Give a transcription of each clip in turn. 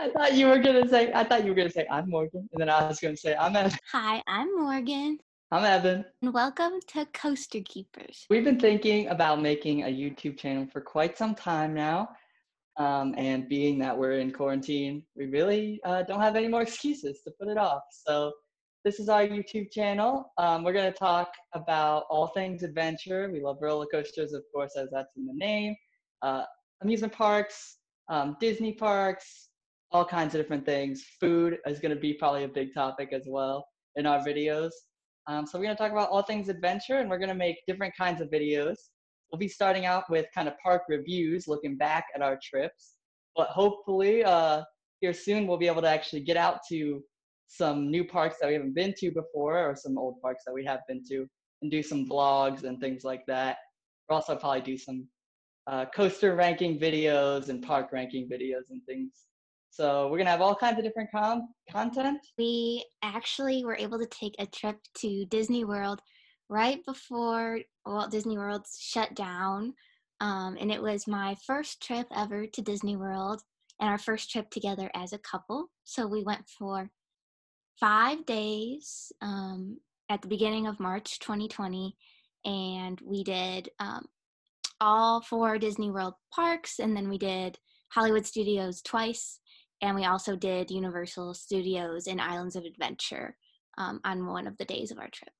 I thought you were gonna say. I thought you were gonna say I'm Morgan, and then I was gonna say I'm Evan. Hi, I'm Morgan, I'm Evan. and welcome to Coaster Keepers. We've been thinking about making a YouTube channel for quite some time now, um, and being that we're in quarantine, we really uh, don't have any more excuses to put it off. So this is our YouTube channel. Um, we're gonna talk about all things adventure. We love roller coasters, of course, as that's in the name. Uh, amusement parks, um, Disney parks, all kinds of different things. Food is going to be probably a big topic as well in our videos. Um, so we're going to talk about all things adventure, and we're going to make different kinds of videos. We'll be starting out with kind of park reviews, looking back at our trips. But hopefully, uh, here soon, we'll be able to actually get out to some new parks that we haven't been to before, or some old parks that we have been to, and do some vlogs and things like that. We'll also probably do some uh, coaster ranking videos and park ranking videos and things. So we're gonna have all kinds of different com- content. We actually were able to take a trip to Disney World right before Walt Disney World shut down. Um, and it was my first trip ever to Disney World and our first trip together as a couple. So we went for five days um, at the beginning of March 2020, and we did um, all four Disney World parks, and then we did Hollywood Studios twice, and we also did Universal Studios and Islands of Adventure um, on one of the days of our trip.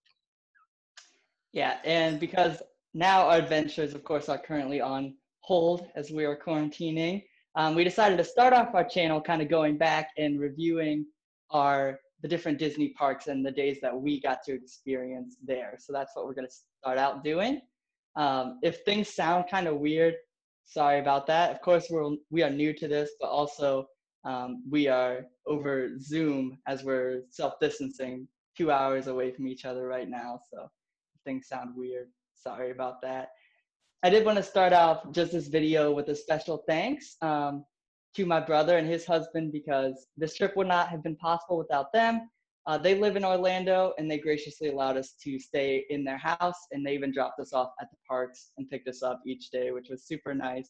Yeah, and because now our adventures, of course, are currently on hold as we are quarantining, um, we decided to start off our channel kind of going back and reviewing our the different Disney parks and the days that we got to experience there. So that's what we're going to start out doing. Um, if things sound kind of weird, sorry about that. Of course, we're we are new to this, but also um, we are over Zoom as we're self-distancing, two hours away from each other right now. So things sound weird, sorry about that. I did want to start off just this video with a special thanks um, to my brother and his husband because this trip would not have been possible without them. Uh, they live in Orlando and they graciously allowed us to stay in their house and they even dropped us off at the parks and picked us up each day, which was super nice.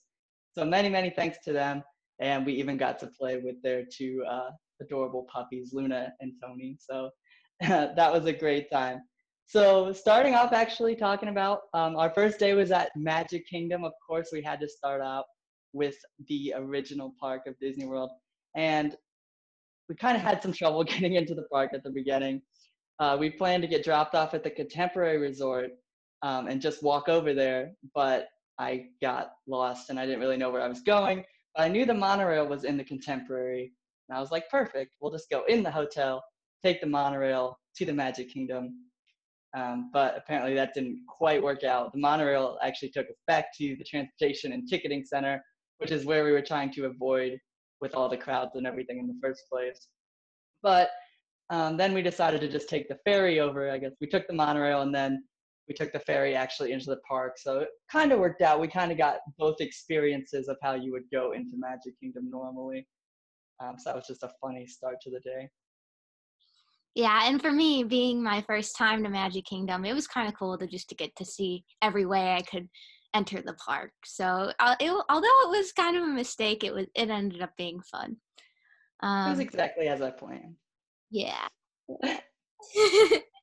So many, many thanks to them. And we even got to play with their two uh, adorable puppies, Luna and Tony. So that was a great time. So starting off actually talking about um, our first day was at Magic Kingdom. Of course, we had to start out with the original park of Disney World. And we kind of had some trouble getting into the park at the beginning. Uh, we planned to get dropped off at the Contemporary Resort um, and just walk over there, but I got lost and I didn't really know where I was going. But I knew the monorail was in the Contemporary, and I was like, perfect, we'll just go in the hotel, take the monorail to the Magic Kingdom. Um, but apparently that didn't quite work out. The monorail actually took us back to the Transportation and Ticketing Center, which is where we were trying to avoid with all the crowds and everything in the first place. But um, then we decided to just take the ferry over. I guess we took the monorail and then we took the ferry actually into the park. So it kind of worked out. We kind of got both experiences of how you would go into Magic Kingdom normally. Um, so that was just a funny start to the day. Yeah, and for me, being my first time to Magic Kingdom, it was kind of cool to just to get to see every way I could enter the park. So uh, it, although it was kind of a mistake, it was it ended up being fun. Um, it was exactly as I planned. Yeah.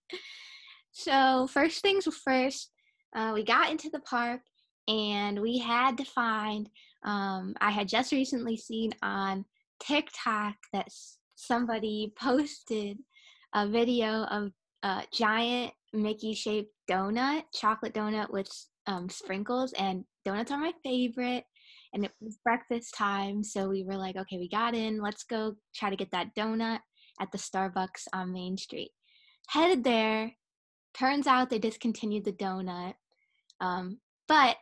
so first things first, uh, we got into the park and we had to find. Um, I had just recently seen on TikTok that somebody posted a video of a giant Mickey shaped donut, chocolate donut with um, sprinkles, and donuts are my favorite. And it was breakfast time, so we were like, okay, we got in. Let's go try to get that donut at the Starbucks on Main Street. Headed there. Turns out they discontinued the donut, um, but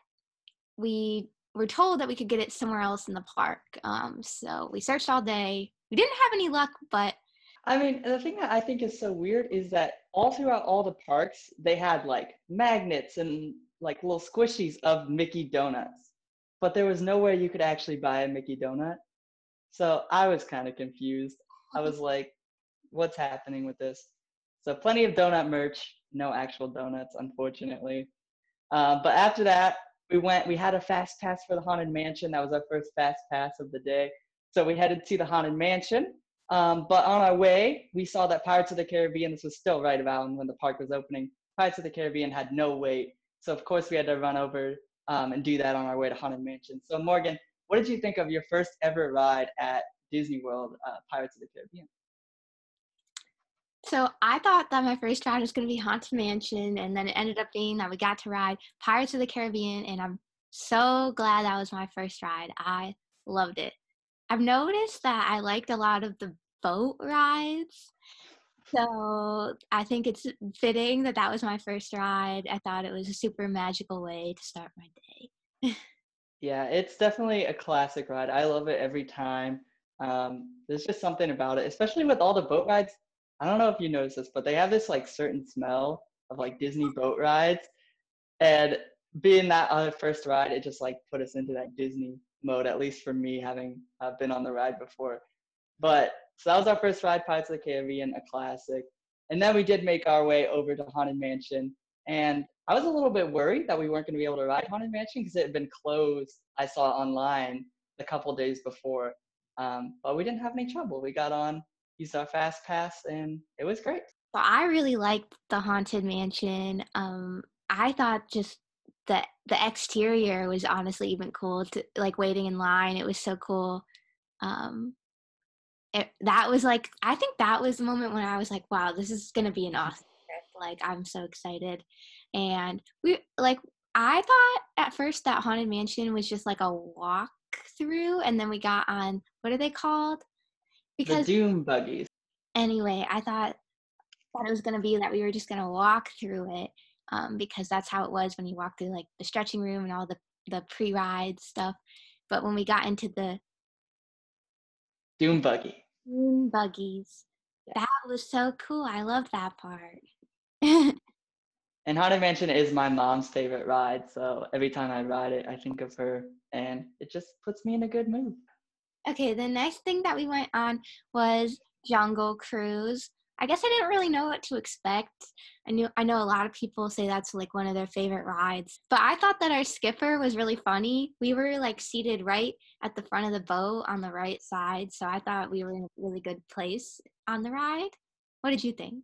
we were told that we could get it somewhere else in the park. Um, so we searched all day. We didn't have any luck, but I mean, the thing that I think is so weird is that all throughout all the parks, they had like magnets and like little squishies of Mickey donuts, but there was nowhere you could actually buy a Mickey donut. So I was kind of confused. I was like, what's happening with this? So plenty of donut merch, no actual donuts, unfortunately. Uh, but after that, we went, we had a fast pass for the Haunted Mansion. That was our first fast pass of the day. So we headed to the Haunted Mansion. Um, but on our way, we saw that Pirates of the Caribbean, this was still right about when the park was opening, Pirates of the Caribbean had no wait. So of course we had to run over um, and do that on our way to Haunted Mansion. So Morgan, what did you think of your first ever ride at Disney World, uh, Pirates of the Caribbean? So I thought that my first ride was going to be Haunted Mansion, and then it ended up being that we got to ride Pirates of the Caribbean, and I'm so glad that was my first ride. I loved it. I've noticed that I liked a lot of the boat rides. So I think it's fitting that that was my first ride. I thought it was a super magical way to start my day. yeah, it's definitely a classic ride. I love it every time. Um, there's just something about it, especially with all the boat rides. I don't know if you noticed this, but they have this like certain smell of like Disney boat rides. And being that our first ride, it just like put us into that Disney mode, at least for me, having uh, been on the ride before. But so that was our first ride, Pirates of the Caribbean, a classic. And then we did make our way over to Haunted Mansion. And I was a little bit worried that we weren't going to be able to ride Haunted Mansion because it had been closed, I saw online a couple days before. Um, but we didn't have any trouble. We got on, used our fast pass, and it was great. So I really liked the Haunted Mansion. Um, I thought just the the exterior was honestly even cool. To, like waiting in line, it was so cool. Um, it, that was like I think that was the moment when I was like, wow, this is gonna be an awesome trip. Like I'm so excited, and we like I thought at first that haunted mansion was just like a walk through, and then we got on what are they called? Because the doom buggies. Anyway, I thought that it was gonna be that we were just gonna walk through it, um, because that's how it was when you walk through like the stretching room and all the the pre-ride stuff. But when we got into the Doom buggy. Doom buggies. Yeah. That was so cool. I love that part. and Haunted Mansion is my mom's favorite ride, so every time I ride it, I think of her, and it just puts me in a good mood. Okay, the next thing that we went on was Jungle Cruise. I guess I didn't really know what to expect. I knew I know a lot of people say that's like one of their favorite rides. But I thought that our skipper was really funny. We were like seated right at the front of the boat on the right side, so I thought we were in a really good place on the ride. What did you think?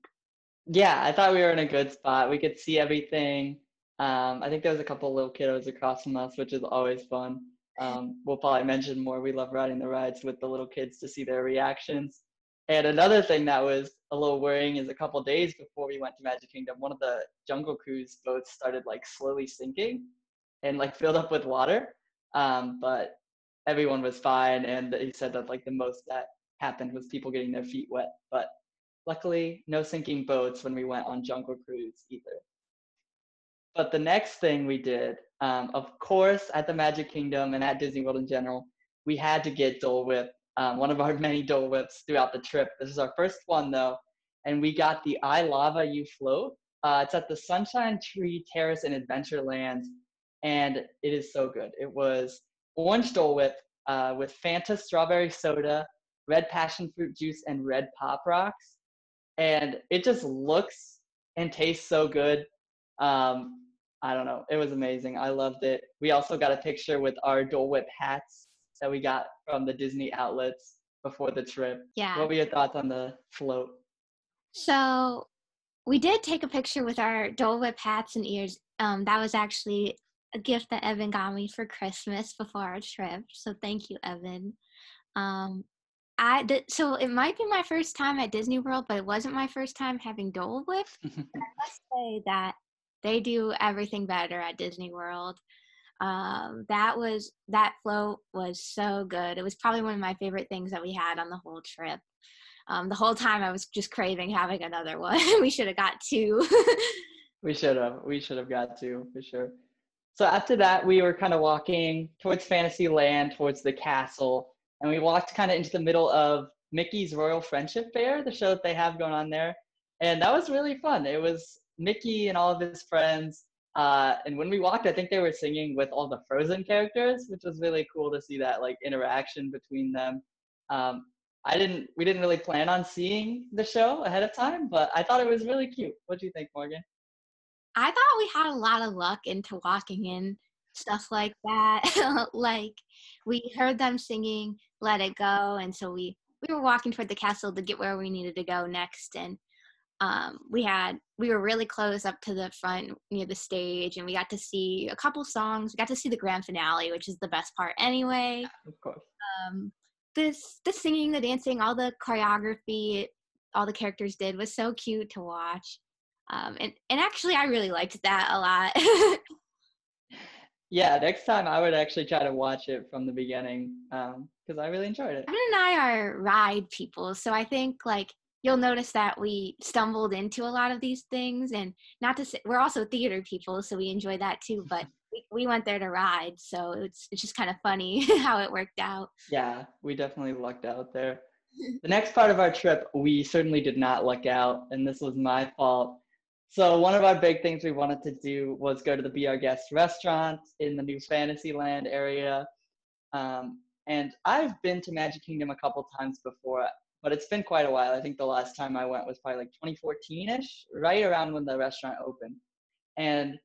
Yeah, I thought we were in a good spot. We could see everything. Um, I think there was a couple little kiddos across from us, which is always fun. Um, we'll probably mention more. We love riding the rides with the little kids to see their reactions. And another thing that was a little worrying is a couple days before we went to Magic Kingdom, one of the Jungle Cruise boats started like slowly sinking and like filled up with water. Um, but everyone was fine, and he said that like the most that happened was people getting their feet wet. But luckily, no sinking boats when we went on Jungle Cruise either. But the next thing we did, um, of course, at the Magic Kingdom and at Disney World in general, we had to get Dole Whip um, one of our many Dole Whips throughout the trip. This is our first one though, and we got the I Lava You Float. Uh, it's at the Sunshine Tree Terrace in Adventureland, and it is so good. It was orange Dole Whip uh, with Fanta strawberry soda, red passion fruit juice, and red pop rocks, and it just looks and tastes so good. Um, I don't know. It was amazing. I loved it. We also got a picture with our Dole Whip hats that we got from the Disney outlets before the trip. Yeah. What were your thoughts on the float? So we did take a picture with our Dole Whip hats and ears. Um, that was actually a gift that Evan got me for Christmas before our trip. So thank you, Evan. Um, I did, so it might be my first time at Disney World, but it wasn't my first time having Dole Whip. I must say that they do everything better at Disney World um, that was that float was so good. It was probably one of my favorite things that we had on the whole trip. Um, the whole time I was just craving having another one. we should have got two. we should have. We should have got two for sure. So after that, we were kind of walking towards Fantasyland, towards the castle, and we walked kind of into the middle of Mickey's Royal Friendship Faire, the show that they have going on there, and that was really fun. It was Mickey and all of his friends uh, and when we walked, I think they were singing with all the Frozen characters, which was really cool to see that like interaction between them. Um, I didn't, we didn't really plan on seeing the show ahead of time, but I thought it was really cute. What do you think, Morgan? I thought we had a lot of luck into walking in stuff like that. like we heard them singing "Let It Go," and so we we were walking toward the castle to get where we needed to go next, and um, we had we were really close up to the front near the stage, and we got to see a couple songs. We got to see the grand finale, which is the best part anyway. Of course. Um, this the singing, the dancing, all the choreography, all the characters did was so cute to watch. Um, and and actually, I really liked that a lot. yeah, next time I would actually try to watch it from the beginning because um, I really enjoyed it. Evan and I are ride people, so I think like you'll notice that we stumbled into a lot of these things, and not to say we're also theater people, so we enjoy that too. But we, we went there to ride, so it's it's just kind of funny how it worked out. Yeah, we definitely lucked out there. the next part of our trip, we certainly did not luck out, and this was my fault. So one of our big things we wanted to do was go to the Be Our Guest restaurant in the new Fantasyland area. Um, and I've been to Magic Kingdom a couple times before, but it's been quite a while. I think the last time I went was probably like 2014-ish, right around when the restaurant opened. And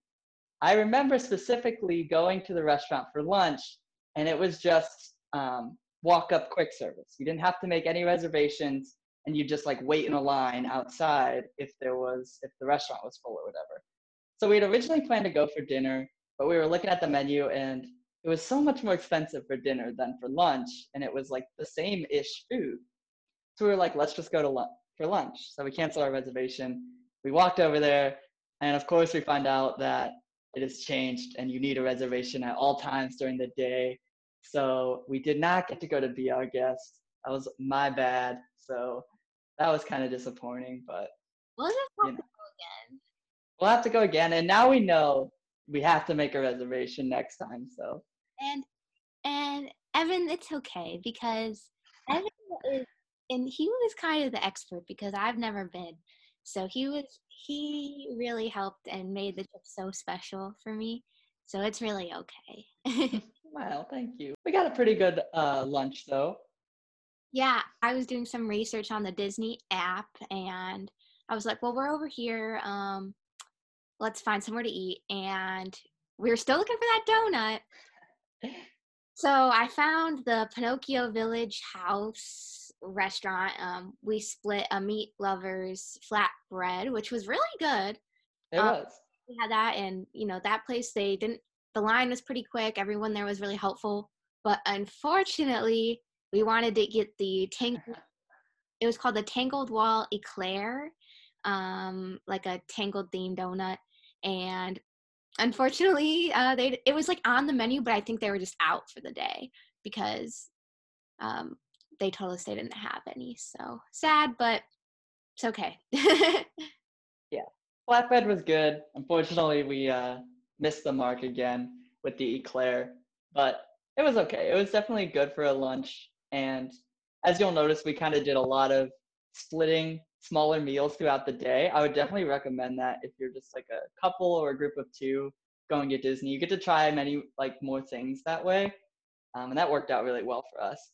I remember specifically going to the restaurant for lunch, and it was just um, walk up quick service. You didn't have to make any reservations and you just like wait in a line outside if there was if the restaurant was full or whatever. So we had originally planned to go for dinner, but we were looking at the menu and it was so much more expensive for dinner than for lunch, and it was like the same ish food. So we were like, let's just go to lunch for lunch. So we canceled our reservation. We walked over there, and of course we find out that it has changed and you need a reservation at all times during the day. So we did not get to go to be our guest. That was my bad. So that was kind of disappointing, but we'll just have you know, to go again. We'll have to go again, and now we know we have to make a reservation next time. So and and Evan, it's okay because Evan is, and he was kind of the expert because I've never been. So he was he really helped and made the trip so special for me. So it's really okay. well, thank you. We got a pretty good uh, lunch though. Yeah, I was doing some research on the Disney app and I was like, well, we're over here. Um, let's find somewhere to eat. And we were still looking for that donut. So I found the Pinocchio Village Haus restaurant. Um, we split a meat lovers flatbread, which was really good. It um, was. We had that, and you know that place. They didn't. The line was pretty quick. Everyone there was really helpful. But unfortunately, we wanted to get the tangled it was called the tangled wall eclair um, like a tangled theme donut and unfortunately uh, they it was like on the menu but i think they were just out for the day because um, they told us they didn't have any so sad but it's okay yeah flatbread was good unfortunately we uh, missed the mark again with the eclair but it was okay it was definitely good for a lunch and as you'll notice, we kind of did a lot of splitting smaller meals throughout the day. I would definitely recommend that if you're just like a couple or a group of two going to Disney. You get to try many like more things that way. Um, and that worked out really well for us.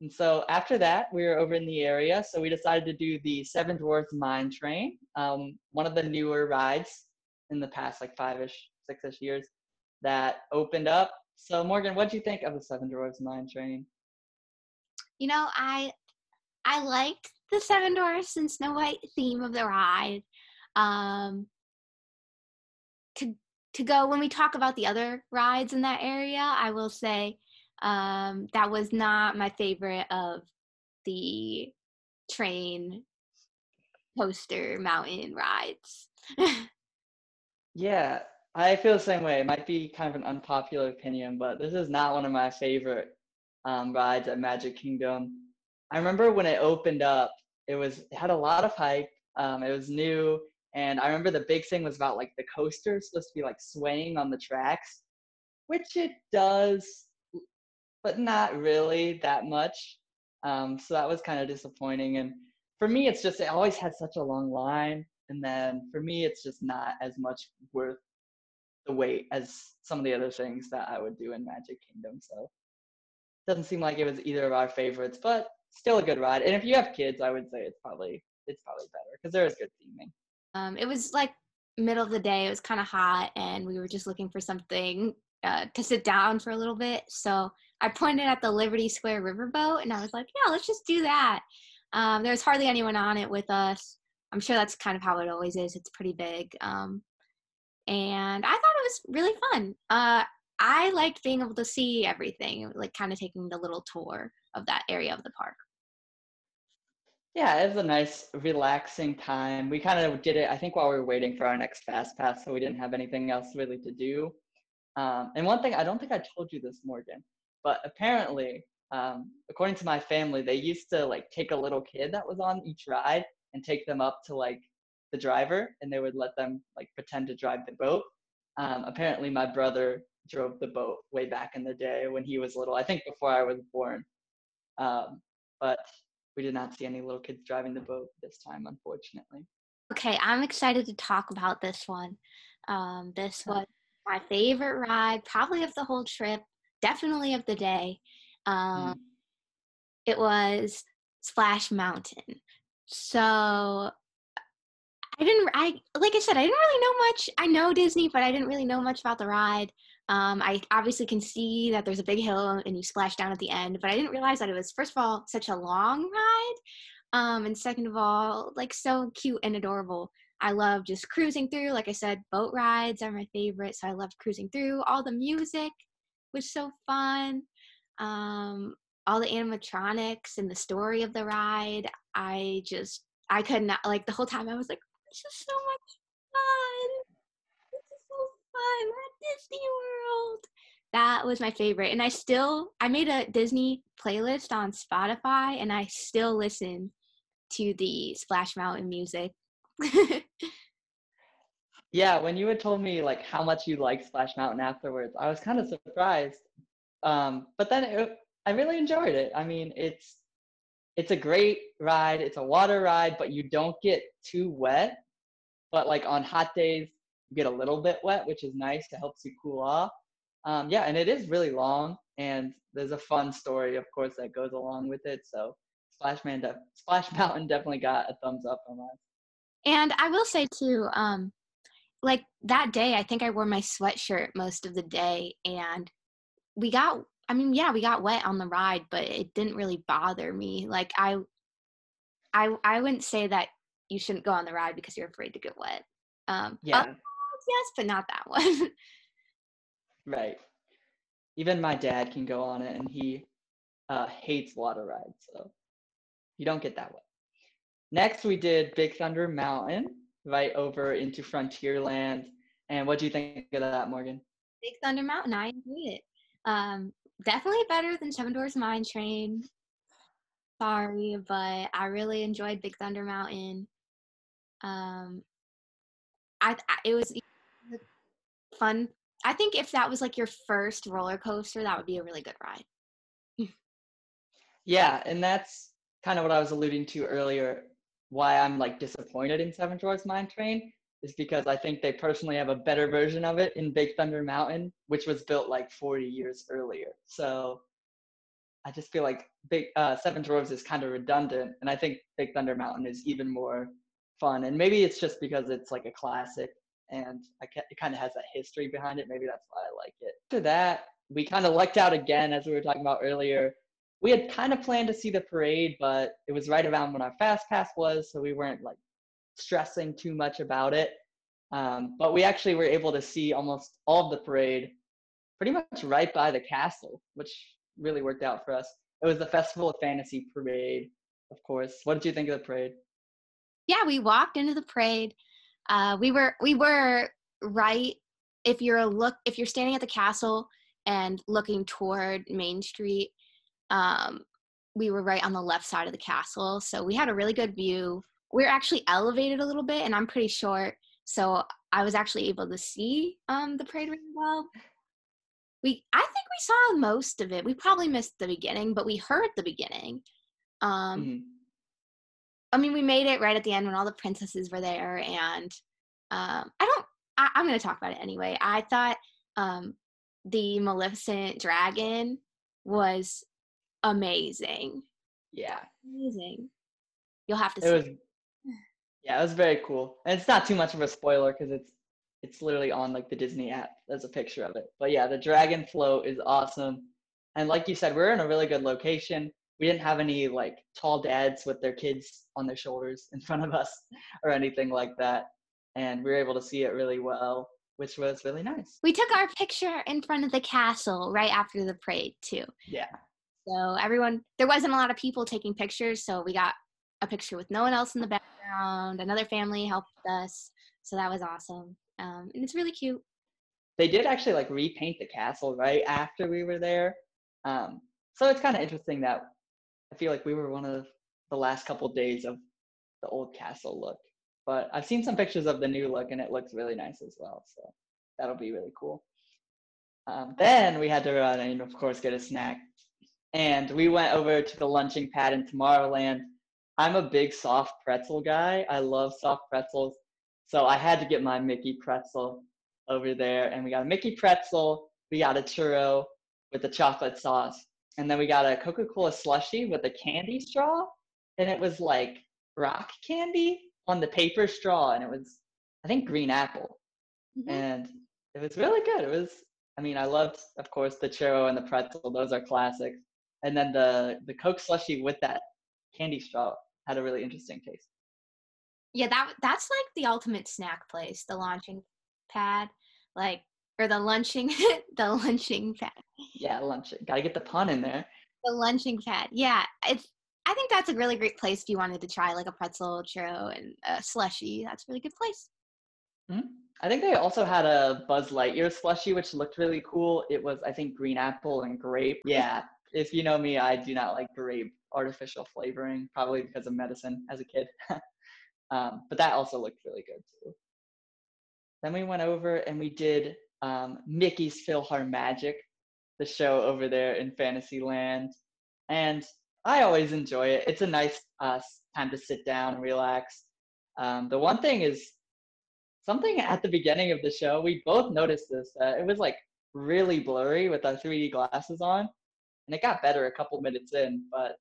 And so after that, we were over in the area. So we decided to do the Seven Dwarfs Mine Train, um, one of the newer rides in the past like five-ish, six-ish years that opened up. So Morgan, what do you think of the Seven Dwarfs Mine Train? you know, I I liked the Seven Dwarfs and Snow White theme of the ride. Um, to to go when we talk about the other rides in that area, I will say um, that was not my favorite of the train coaster mountain rides. yeah, I feel the same way. It might be kind of an unpopular opinion, but this is not one of my favorite um, rides at Magic Kingdom. I remember when it opened up, it was it had a lot of hype. Um, it was new, and I remember the big thing was about like the coaster supposed to be like swaying on the tracks, which it does, but not really that much. Um, so that was kind of disappointing. And for me, it's just it always had such a long line, and then for me, it's just not as much worth the wait as some of the other things that I would do in Magic Kingdom. So doesn't seem like it was either of our favorites, but still a good ride. And if you have kids, I would say it's probably it's probably better because there is good theming. Um, it was like middle of the day. It was kind of hot, and we were just looking for something uh, to sit down for a little bit. So I pointed at the Liberty Square riverboat and I was like, yeah, let's just do that. Um, there was hardly anyone on it with us. I'm sure that's kind of how it always is. It's pretty big. Um, and I thought it was really fun. Uh, I liked being able to see everything, like kind of taking the little tour of that area of the park. Yeah, it was a nice, relaxing time. We kind of did it, I think, while we were waiting for our next Fast Pass, so we didn't have anything else really to do. Um, and one thing, I don't think I told you this, Morgan, but apparently, um, according to my family, they used to like take a little kid that was on each ride and take them up to like the driver, and they would let them like pretend to drive the boat. Um, apparently, my brother drove the boat way back in the day when he was little. I think before I was born. Um, but we did not see any little kids driving the boat this time, unfortunately. Okay, I'm excited to talk about this one. Um, this was my favorite ride, probably of the whole trip, definitely of the day. Um, mm. It was Splash Mountain. So I didn't, I like I said, I didn't really know much. I know Disney, but I didn't really know much about the ride. Um, I obviously can see that there's a big hill and you splash down at the end, but I didn't realize that it was, first of all, such a long ride. Um, and second of all, like so cute and adorable. I love just cruising through. Like I said, boat rides are my favorite. So I loved cruising through. All the music was so fun. Um, all the animatronics and the story of the ride. I just, I could not, like the whole time I was like, this is so much fun This is so fun at Disney World. That was my favorite. And I still I made a Disney playlist on Spotify and I still listen to the Splash Mountain music. yeah, when you had told me like how much you liked Splash Mountain afterwards, I was kind of surprised. Um, but then it, I really enjoyed it. I mean, it's it's a great ride. It's a water ride, but you don't get too wet. But like on hot days, you get a little bit wet, which is nice. It helps you cool off. Um, yeah, and it is really long, and there's a fun story, of course, that goes along with it. So Splash Man, de- Splash Mountain definitely got a thumbs up from us. And I will say too, um, like that day, I think I wore my sweatshirt most of the day, and we got. I mean, yeah, we got wet on the ride, but it didn't really bother me. Like I, I, I wouldn't say that you shouldn't go on the ride because you're afraid to get wet. Um, yeah yes, but not that one. right. Even my dad can go on it, and he uh, hates water rides, so you don't get that one. Next, we did Big Thunder Mountain, right over into Frontierland. And what do you think of that, Morgan? Big Thunder Mountain, I enjoyed it. Um, definitely better than Seven Dwarfs Mine Train. Sorry, but I really enjoyed Big Thunder Mountain. Um, I, I it was fun. I think if that was like your first roller coaster, that would be a really good ride. yeah, and that's kind of what I was alluding to earlier. Why I'm like disappointed in Seven Dwarfs Mine Train is because I think they personally have a better version of it in Big Thunder Mountain, which was built like 40 years earlier. So I just feel like Big uh, Seven Dwarfs is kind of redundant, and I think Big Thunder Mountain is even more fun. And maybe it's just because it's like a classic and I it kind of has that history behind it. Maybe that's why I like it. After that, we kind of lucked out again, as we were talking about earlier. We had kind of planned to see the parade, but it was right around when our fast pass was, so we weren't like stressing too much about it. Um, but we actually were able to see almost all of the parade pretty much right by the castle, which really worked out for us. It was the Festival of Fantasy parade, of course. What did you think of the parade? Yeah, we walked into the parade uh, we were we were right if you're a look if you're standing at the castle and looking toward Main Street, um, we were right on the left side of the castle, so we had a really good view. We we're actually elevated a little bit, and I'm pretty short, so I was actually able to see um, the parade really well. We I think we saw most of it. We probably missed the beginning, but we heard the beginning. Um, mm-hmm. I mean, we made it right at the end when all the princesses were there, and um, I don't. I, am going to talk about it anyway. I thought um, the Maleficent dragon was amazing. Yeah, amazing. You'll have to it see. Was, yeah, it was very cool, and it's not too much of a spoiler because it's it's literally on like the Disney app. There's a picture of it. But yeah, the dragon float is awesome. And like you said, we're in a really good location. We didn't have any like tall dads with their kids on their shoulders in front of us or anything like that. And we were able to see it really well, which was really nice. We took our picture in front of the castle right after the parade, too. Yeah. So everyone, there wasn't a lot of people taking pictures, so we got a picture with no one else in the background. Another family helped us, so that was awesome. Um, and it's really cute. They did actually like repaint the castle right after we were there. Um, so it's kind of interesting that I feel like we were one of the last couple days of the old castle look. But I've seen some pictures of the new look and it looks really nice as well. So that'll be really cool. Um, then we had to run and of course get a snack. And we went over to the lunching pad in Tomorrowland. I'm a big soft pretzel guy. I love soft pretzels. So I had to get my Mickey pretzel over there. And we got a Mickey pretzel, we got a churro with the chocolate sauce, and then we got a Coca Cola slushy with a candy straw. And it was like rock candy on the paper straw. And it was, I think, green apple. Mm-hmm. And it was really good. It was, I mean, I loved, of course, the churro and the pretzel. Those are classics. And then the, the Coke slushy with that candy straw had a really interesting taste. Yeah, that that's like the ultimate snack place, the launching pad, like or the lunching the lunching pad. Yeah, lunching. Got to get the pun in there. The lunching pad. Yeah, it's I think that's a really great place if you wanted to try like a pretzel, churro, and a slushy. That's a really good place. Mm-hmm. I think they also had a Buzz Lightyear slushy, which looked really cool. It was, I think, green apple and grape. Yeah, if you know me, I do not like grape artificial flavoring, probably because of medicine as a kid. um, but that also looked really good too. Then we went over and we did um, Mickey's PhilharMagic, the show over there in Fantasyland. And I always enjoy it. It's a nice uh, time to sit down and relax. Um, the one thing is something at the beginning of the show, we both noticed this. Uh, it was like really blurry with our 3D glasses on and it got better a couple minutes in, but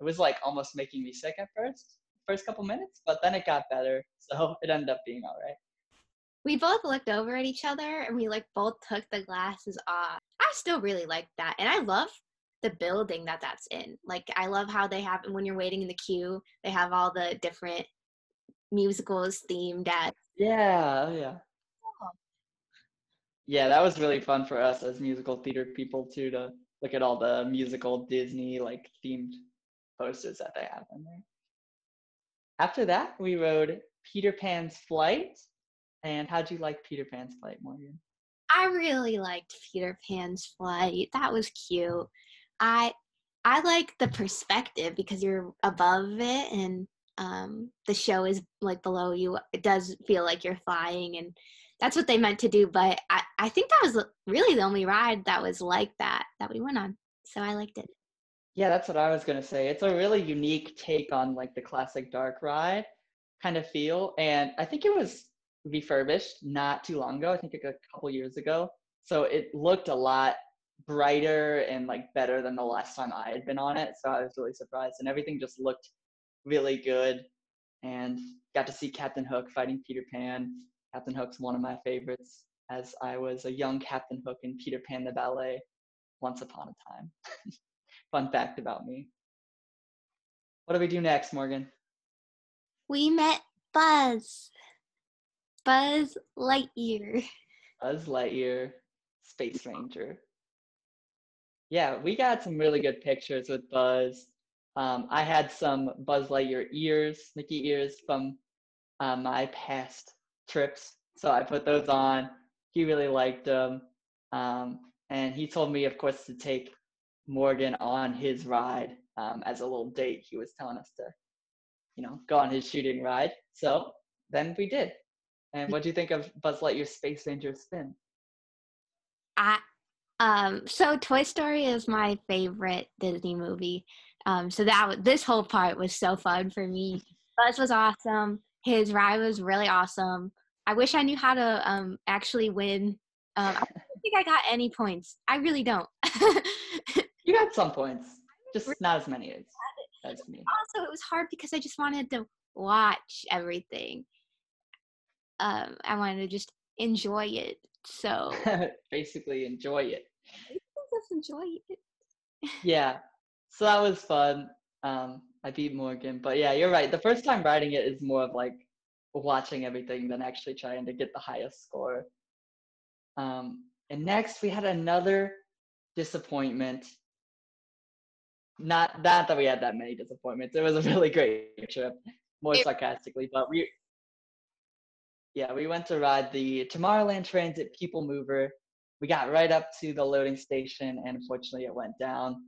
it was like almost making me sick at first, first couple minutes, but then it got better, so it ended up being all right. We both looked over at each other and we like both took the glasses off. I still really like that, and I love the building that that's in. Like I love how they have when you're waiting in the queue, they have all the different musicals themed at. Yeah, yeah. Oh. Yeah, that was really fun for us as musical theater people too to look at all the musical Disney like themed posters that they have in there. After that, we rode Peter Pan's Flight. And how'd you like Peter Pan's Flight, Morgan? I really liked Peter Pan's Flight. That was cute. I I like the perspective because you're above it and um, the show is like below you. It does feel like you're flying and that's what they meant to do. But I, I think that was really the only ride that was like that that we went on. So I liked it. Yeah, that's what I was gonna say. It's a really unique take on like the classic dark ride kind of feel, and I think it was refurbished not too long ago. I think like a couple years ago, so it looked a lot brighter and like better than the last time I had been on it. So I was really surprised, and everything just looked really good. And got to see Captain Hook fighting Peter Pan. Captain Hook's one of my favorites, as I was a young Captain Hook in Peter Pan the Ballet once upon a time. Fun fact about me. What do we do next, Morgan? We met Buzz. Buzz Lightyear. Buzz Lightyear, Space Ranger. Yeah, we got some really good pictures with Buzz. Um, I had some Buzz Lightyear ears, Mickey ears from uh, my past trips. So I put those on. He really liked them. Um, and he told me, of course, to take Morgan on his ride um, as a little date. He was telling us to, you know, go on his shooting ride. So then we did. And what do you think of Buzz Lightyear's Space Ranger spin? I um so Toy Story is my favorite Disney movie. Um so that this whole part was so fun for me. Buzz was awesome. His ride was really awesome. I wish I knew how to um actually win. Um, I don't think I got any points. I really don't. you got some points, just not as many as, as me. Also, it was hard because I just wanted to watch everything. Um, I wanted to just enjoy it. So basically enjoy it. just enjoy it. yeah. So that was fun. Um, I beat Morgan, but yeah, you're right. The first time riding it is more of like watching everything than actually trying to get the highest score. Um, and next we had another disappointment. Not not that we had that many disappointments. It was a really great trip, more sarcastically, but we yeah, we went to ride the Tomorrowland Transit People Mover. We got right up to the loading station, and unfortunately, it went down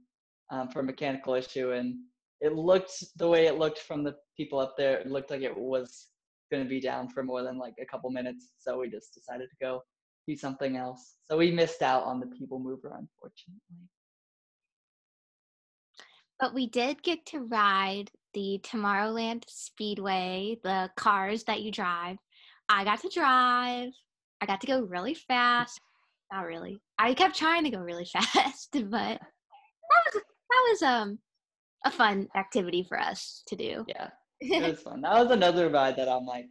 um, for a mechanical issue. And it looked the way it looked from the people up there. It looked like it was going to be down for more than like a couple minutes. So we just decided to go do something else. So we missed out on the People Mover, unfortunately. But we did get to ride the Tomorrowland Speedway, the cars that you drive. I got to drive. I got to go really fast. Not really. I kept trying to go really fast, but that was that was um a fun activity for us to do. Yeah, it was fun. That was another ride that I'm like,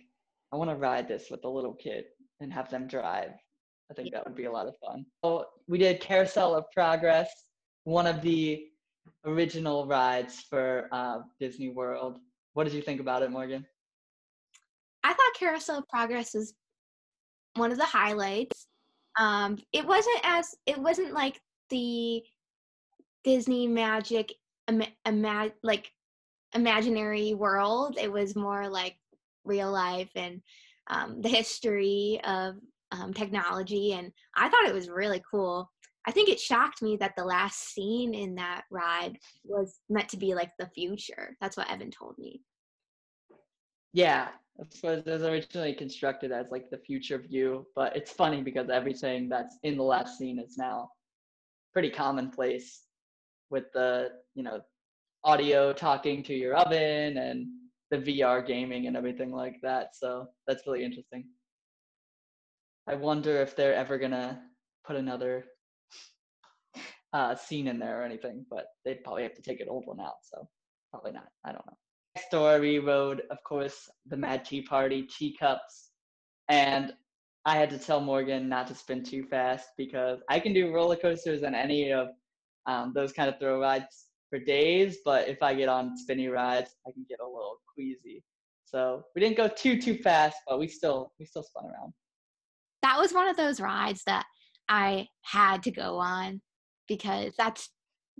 I want to ride this with a little kid and have them drive. I think that would be a lot of fun. So we did Carousel of Progress, one of the original rides for uh, Disney World. What did you think about it, Morgan? I thought Carousel of Progress was one of the highlights. Um, it wasn't as it wasn't like the Disney Magic ima- ima- like imaginary world. It was more like real life and um, the history of um, technology, and I thought it was really cool. I think it shocked me that the last scene in that ride was meant to be like the future. That's what Evan told me. Yeah, it was originally constructed as like the future view, but it's funny because everything that's in the last scene is now pretty commonplace with the, you know, audio talking to your oven and the VR gaming and everything like that. So that's really interesting. I wonder if they're ever gonna put another uh, scene in there or anything, but they'd probably have to take an old one out. So probably not. I don't know. Next door, we rode, of course, the Mad Tea Party teacups, and I had to tell Morgan not to spin too fast because I can do roller coasters and any of um, those kind of throw rides for days, but if I get on spinny rides, I can get a little queasy. So we didn't go too too fast, but we still we still spun around. that was one of those rides that I had to go on because that's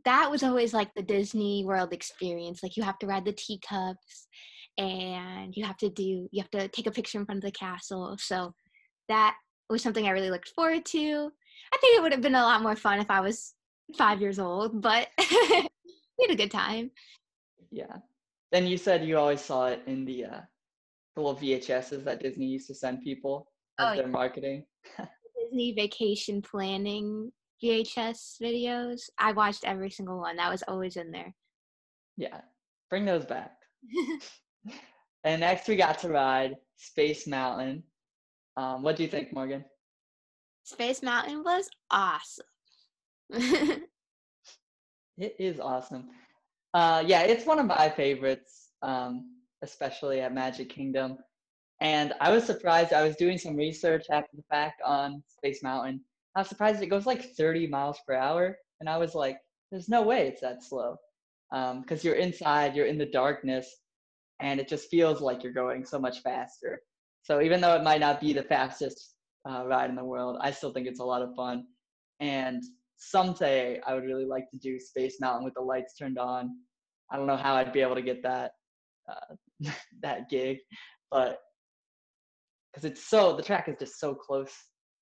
that was always like the Disney World experience. Like you have to ride the teacups and you have to do you have to take a picture in front of the castle. So that was something I really looked forward to. I think it would have been a lot more fun if I was five years old, but we had a good time. Yeah. Then you said you always saw it in the uh, the little VHSs that Disney used to send people as Oh, their marketing. Disney vacation planning VHS videos. I watched every single one. That was always in there. Yeah, bring those back. and next we got to ride Space Mountain. Um, what do you think, Morgan? Space Mountain was awesome. It is awesome. Uh, yeah, it's one of my favorites, um, especially at Magic Kingdom. And I was surprised. I was doing some research after the fact on Space Mountain. I was surprised it goes like 30 miles per hour, and I was like, "There's no way it's that slow," because you're inside, you're in the darkness, and it just feels like you're going so much faster. So even though it might not be the fastest uh, ride in the world, I still think it's a lot of fun. And someday I would really like to do Space Mountain with the lights turned on. I don't know how I'd be able to get that uh, that gig, but because it's so the track is just so close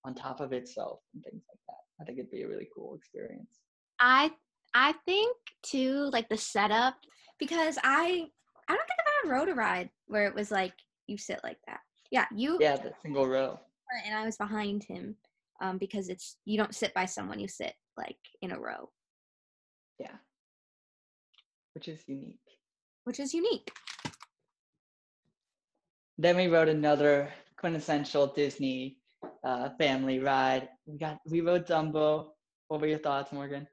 on top of itself and things like that. I think it'd be a really cool experience. I I think too, like the setup, because I I don't think I've ever rode a ride where it was like you sit like that. Yeah, you Yeah, the single row. and I was behind him, um, because it's you don't sit by someone, you sit like in a row, Yeah, which is unique. which is unique. Then we wrote another quintessential Disney uh, family ride. We got we rode Dumbo. What were your thoughts, Morgan?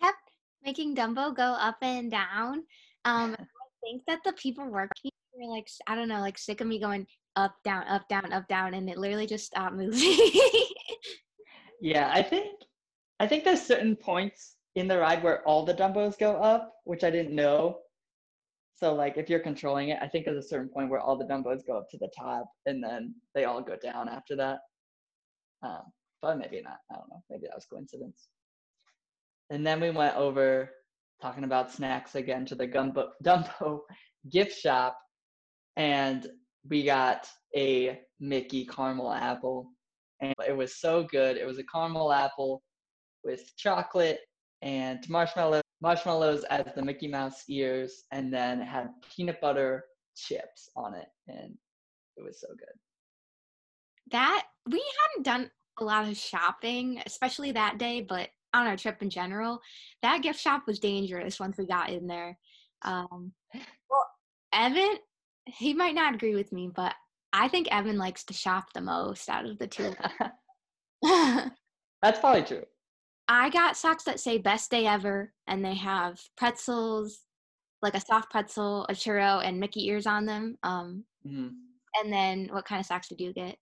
I kept making Dumbo go up and down. Um, I think that the people working were like, I don't know, like sick of me going up, down, up, down, up, down, and it literally just stopped moving. yeah, I think I think there's certain points in the ride where all the Dumbos go up, which I didn't know. So like if you're controlling it, I think there's a certain point where all the Dumbos go up to the top and then they all go down after that. Um, but maybe not. I don't know. Maybe that was coincidence. And then we went over talking about snacks again to the Gumbo, Dumbo gift shop, and we got a Mickey caramel apple, and it was so good. It was a caramel apple with chocolate and marshmallow marshmallows as the Mickey Mouse ears, and then had peanut butter chips on it, and it was so good. That we hadn't done a lot of shopping, especially that day, but on our trip in general, that gift shop was dangerous once we got in there. Um, well, Evan, he might not agree with me, but I think Evan likes to shop the most out of the two. That's probably true. I got socks that say best day ever, and they have pretzels, like a soft pretzel, a churro, and Mickey ears on them. Um, mm-hmm. And then what kind of socks did you get?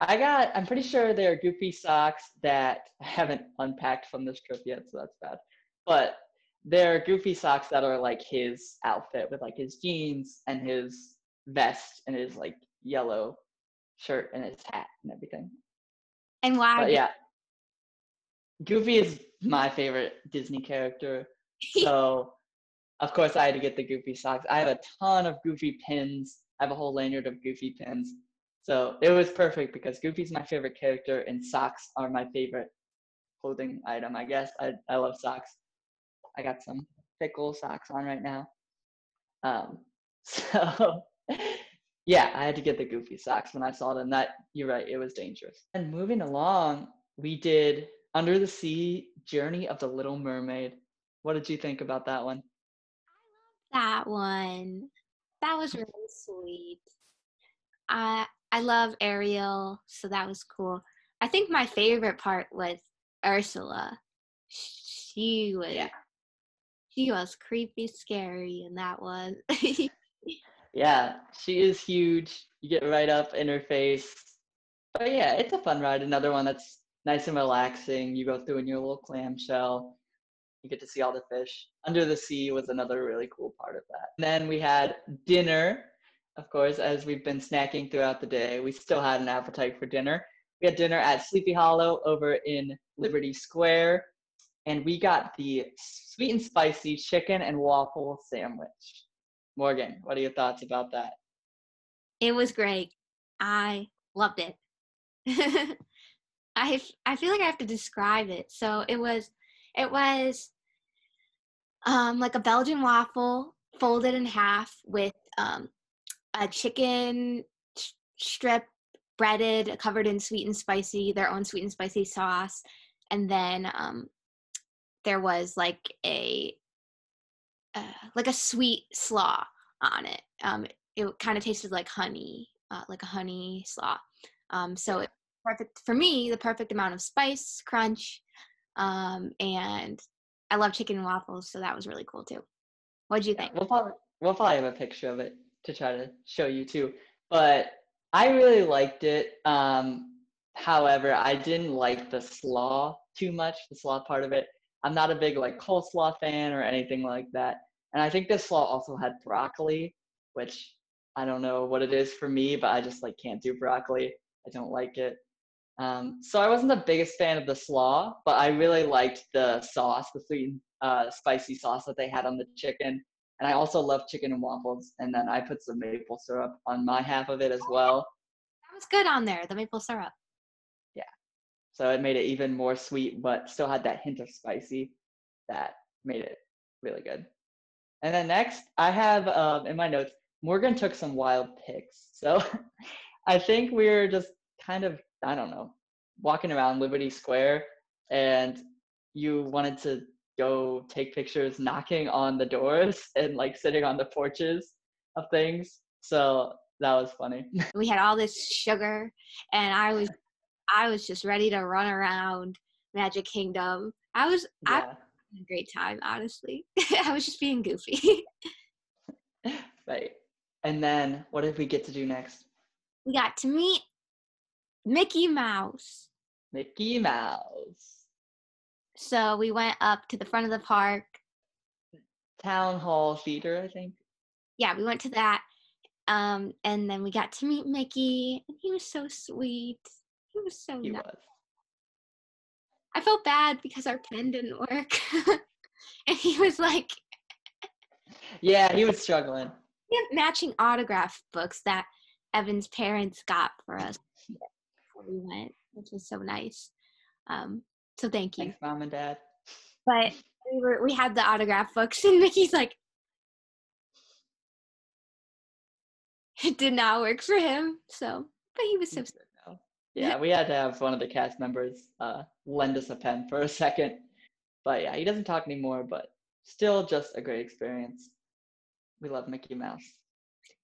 I got, I'm pretty sure they're goofy socks that I haven't unpacked from this trip yet, so that's bad. But they're goofy socks that are like his outfit with like his jeans and his vest and his like yellow shirt and his hat and everything. And why? But yeah. Goofy is my favorite Disney character. So of course I had to get the Goofy socks. I have a ton of Goofy pins. I have a whole lanyard of Goofy pins. So it was perfect because Goofy's my favorite character and socks are my favorite clothing item, I guess. I, I love socks. I got some pickle socks on right now. Um, so yeah, I had to get the Goofy socks when I saw them. That you're right, it was dangerous. And moving along, we did Under the Sea Journey of the Little Mermaid. What did you think about that one? That one. That was really sweet. I I love Ariel, so that was cool. I think my favorite part was Ursula. She was yeah. she was creepy scary and that was Yeah, she is huge. You get right up in her face. But yeah, it's a fun ride. Another one that's nice and relaxing. You go through in your little clamshell. You get to see all the fish. Under the sea was another really cool part of that. And then we had dinner of course, as we've been snacking throughout the day, we still had an appetite for dinner. We had dinner at Sleepy Hollow over in Liberty Square, and we got the sweet and spicy chicken and waffle sandwich. Morgan, what are your thoughts about that? It was great. I loved it. I I feel like I have to describe it. So it was it was um, like a Belgian waffle folded in half with um, a chicken strip breaded, covered in sweet and spicy, their own sweet and spicy sauce, and then um, there was like a uh, like a sweet slaw on it. Um, it kind of tasted like honey, uh, like a honey slaw. Um, so it perfect for me, the perfect amount of spice, crunch, um, and I love chicken and waffles, so that was really cool too. What'd you think? We'll probably we'll probably have a picture of it to try to show you too. But I really liked it. Um, however, I didn't like the slaw too much, the slaw part of it. I'm not a big like coleslaw fan or anything like that. And I think this slaw also had broccoli, which I don't know what it is for me, but I just like can't do broccoli. I don't like it. Um, so I wasn't the biggest fan of the slaw, but I really liked the sauce, the sweet, uh, spicy sauce that they had on the chicken. And I also love chicken and waffles. And then I put some maple syrup on my half of it as well. That was good on there, the maple syrup. Yeah. So it made it even more sweet, but still had that hint of spicy that made it really good. And then next, I have um, in my notes, Morgan took some wild picks. So I think we are just kind of, I don't know, walking around Liberty Square and you wanted to go take pictures knocking on the doors and like sitting on the porches of things. So that was funny. we had all this sugar and I was I was just ready to run around Magic Kingdom. I was yeah. I had a great time, honestly. I was just being goofy. right. And then what did we get to do next? we got to meet Mickey Mouse. Mickey Mouse. So we went up to the front of the park. Town Hall Theater, I think. Yeah, we went to that. Um, and then we got to meet Mickey, and he was so sweet. He was so He nice. was. I felt bad because our pen didn't work. and he was like, Yeah, he was struggling. we have matching autograph books that Evan's parents got for us we went, which was so nice. Um, so thank you. Thanks, mom and dad. But we were we had the autograph books, and Mickey's like, it did not work for him. So, but he was so. Yeah, we had to have one of the cast members uh, lend us a pen for a second. But yeah, he doesn't talk anymore, but still just a great experience. We love Mickey Mouse.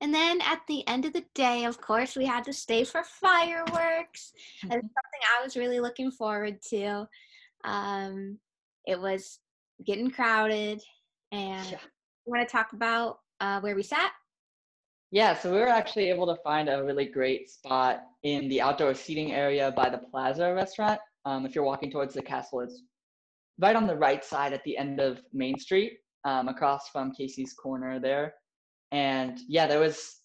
And then at the end of the day, of course, we had to stay for fireworks. And something I was really looking forward to. Um, it was getting crowded. And Yeah. you want to talk about uh, where we sat? Yeah, so we were actually able to find a really great spot in the outdoor seating area by the Plaza restaurant. Um, if you're walking towards the castle, it's right on the right side at the end of Main Street, um, across from Casey's Corner there. And yeah, there was,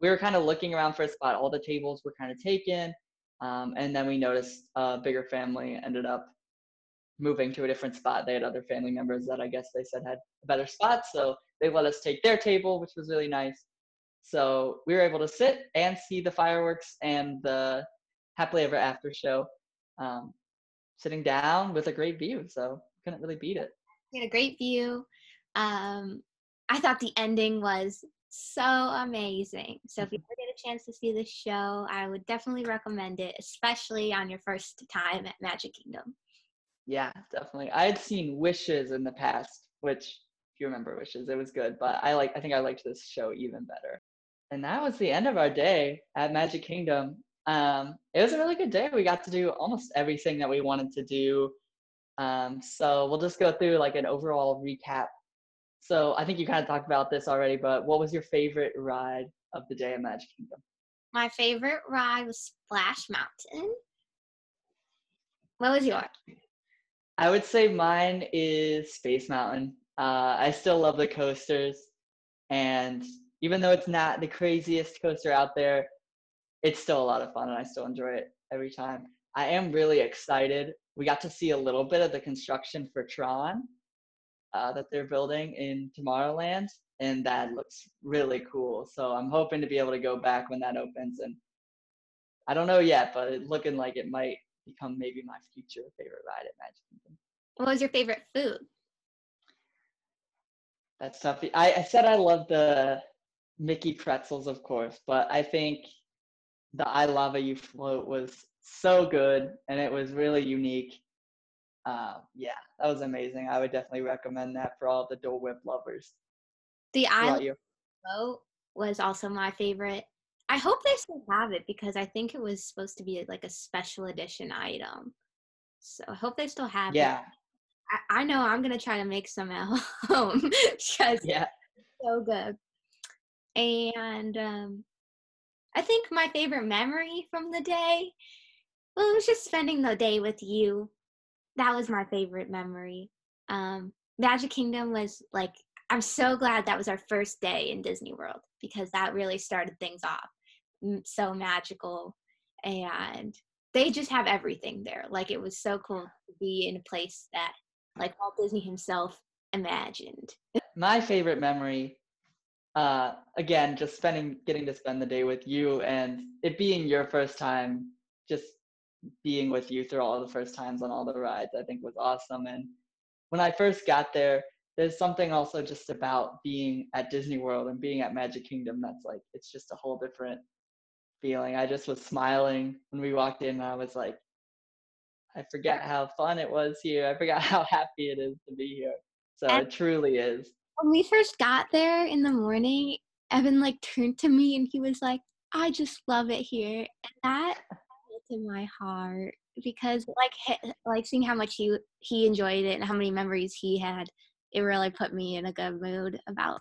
we were kind of looking around for a spot. All the tables were kind of taken. Um, and then we noticed a bigger family ended up moving to a different spot. They had other family members that I guess they said had a better spot. So they let us take their table, which was really nice. So we were able to sit and see the fireworks and the happily ever after show, um, sitting down with a great view. So couldn't really beat it. We had a great view. Um, I thought the ending was so amazing. So if you ever get a chance to see this show, I would definitely recommend it, especially on your first time at Magic Kingdom. Yeah, definitely. I had seen Wishes in the past, which if you remember Wishes, it was good. But I like I think I liked this show even better. And that was the end of our day at Magic Kingdom. Um, it was a really good day. We got to do almost everything that we wanted to do. Um, so we'll just go through like an overall recap. So I think you kind of talked about this already, but what was your favorite ride of the day at Magic Kingdom? My favorite ride was Splash Mountain. What was yours? I would say mine is Space Mountain. Uh, I still love the coasters, and even though it's not the craziest coaster out there, it's still a lot of fun, and I still enjoy it every time. I am really excited. We got to see a little bit of the construction for Tron uh, that they're building in Tomorrowland, and that looks really cool. So I'm hoping to be able to go back when that opens, and I don't know yet, but it's looking like it might become maybe my future favorite ride at Magic Kingdom. What was your favorite food? That's tough. I, I said I love the Mickey pretzels, of course, but I think the I Lava You float was so good and it was really unique. Uh, yeah, that was amazing. I would definitely recommend that for all the Dole Whip lovers. The Island? Boat was also my favorite. I hope they still have it because I think it was supposed to be like a special edition item. So I hope they still have it. Yeah, I, I know I'm gonna try to make some at home because yeah. so good. And um, I think my favorite memory from the day, well, it was just spending the day with you. That was my favorite memory. Um, Magic Kingdom was like, I'm so glad that was our first day in Disney World because that really started things off. So magical. And they just have everything there. Like, it was so cool to be in a place that, like, Walt Disney himself imagined. My favorite memory, uh, again, just spending, getting to spend the day with you and it being your first time, just being with you through all the first times on all the rides, I think was awesome. And when I first got there, there's something also just about being at Disney World and being at Magic Kingdom that's like, it's just a whole different feeling. I just was smiling when we walked in and I was like, I forget how fun it was here. I forgot how happy it is to be here. So And- it truly is. when we first got there in the morning, Evan like turned to me and he was like, "I just love it here," and that melted my heart because like he- like seeing how much he he enjoyed it and how many memories he had, it really put me in a good mood about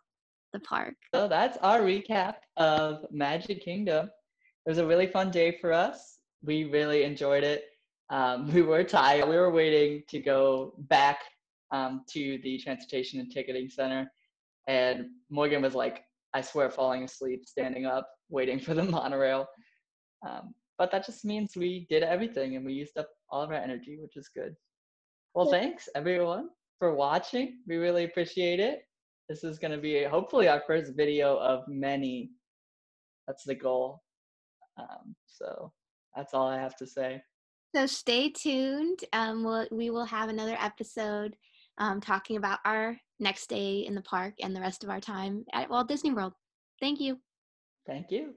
the park. So that's our recap of Magic Kingdom. It was a really fun day for us. We really enjoyed it. Um, we were tired. We were waiting to go back um, to the transportation and ticketing center, and Morgan was like, "I swear, falling asleep, standing up, waiting for the monorail." Um, but that just means we did everything and we used up all of our energy, which is good. Well, thanks everyone for watching. We really appreciate it. This is going to be hopefully our first video of many. That's the goal. Um, so that's all I have to say. So stay tuned. Um, we'll, we will have another episode um, talking about our next day in the park and the rest of our time at Walt Disney World. Thank you. Thank you.